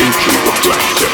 Into the black hole.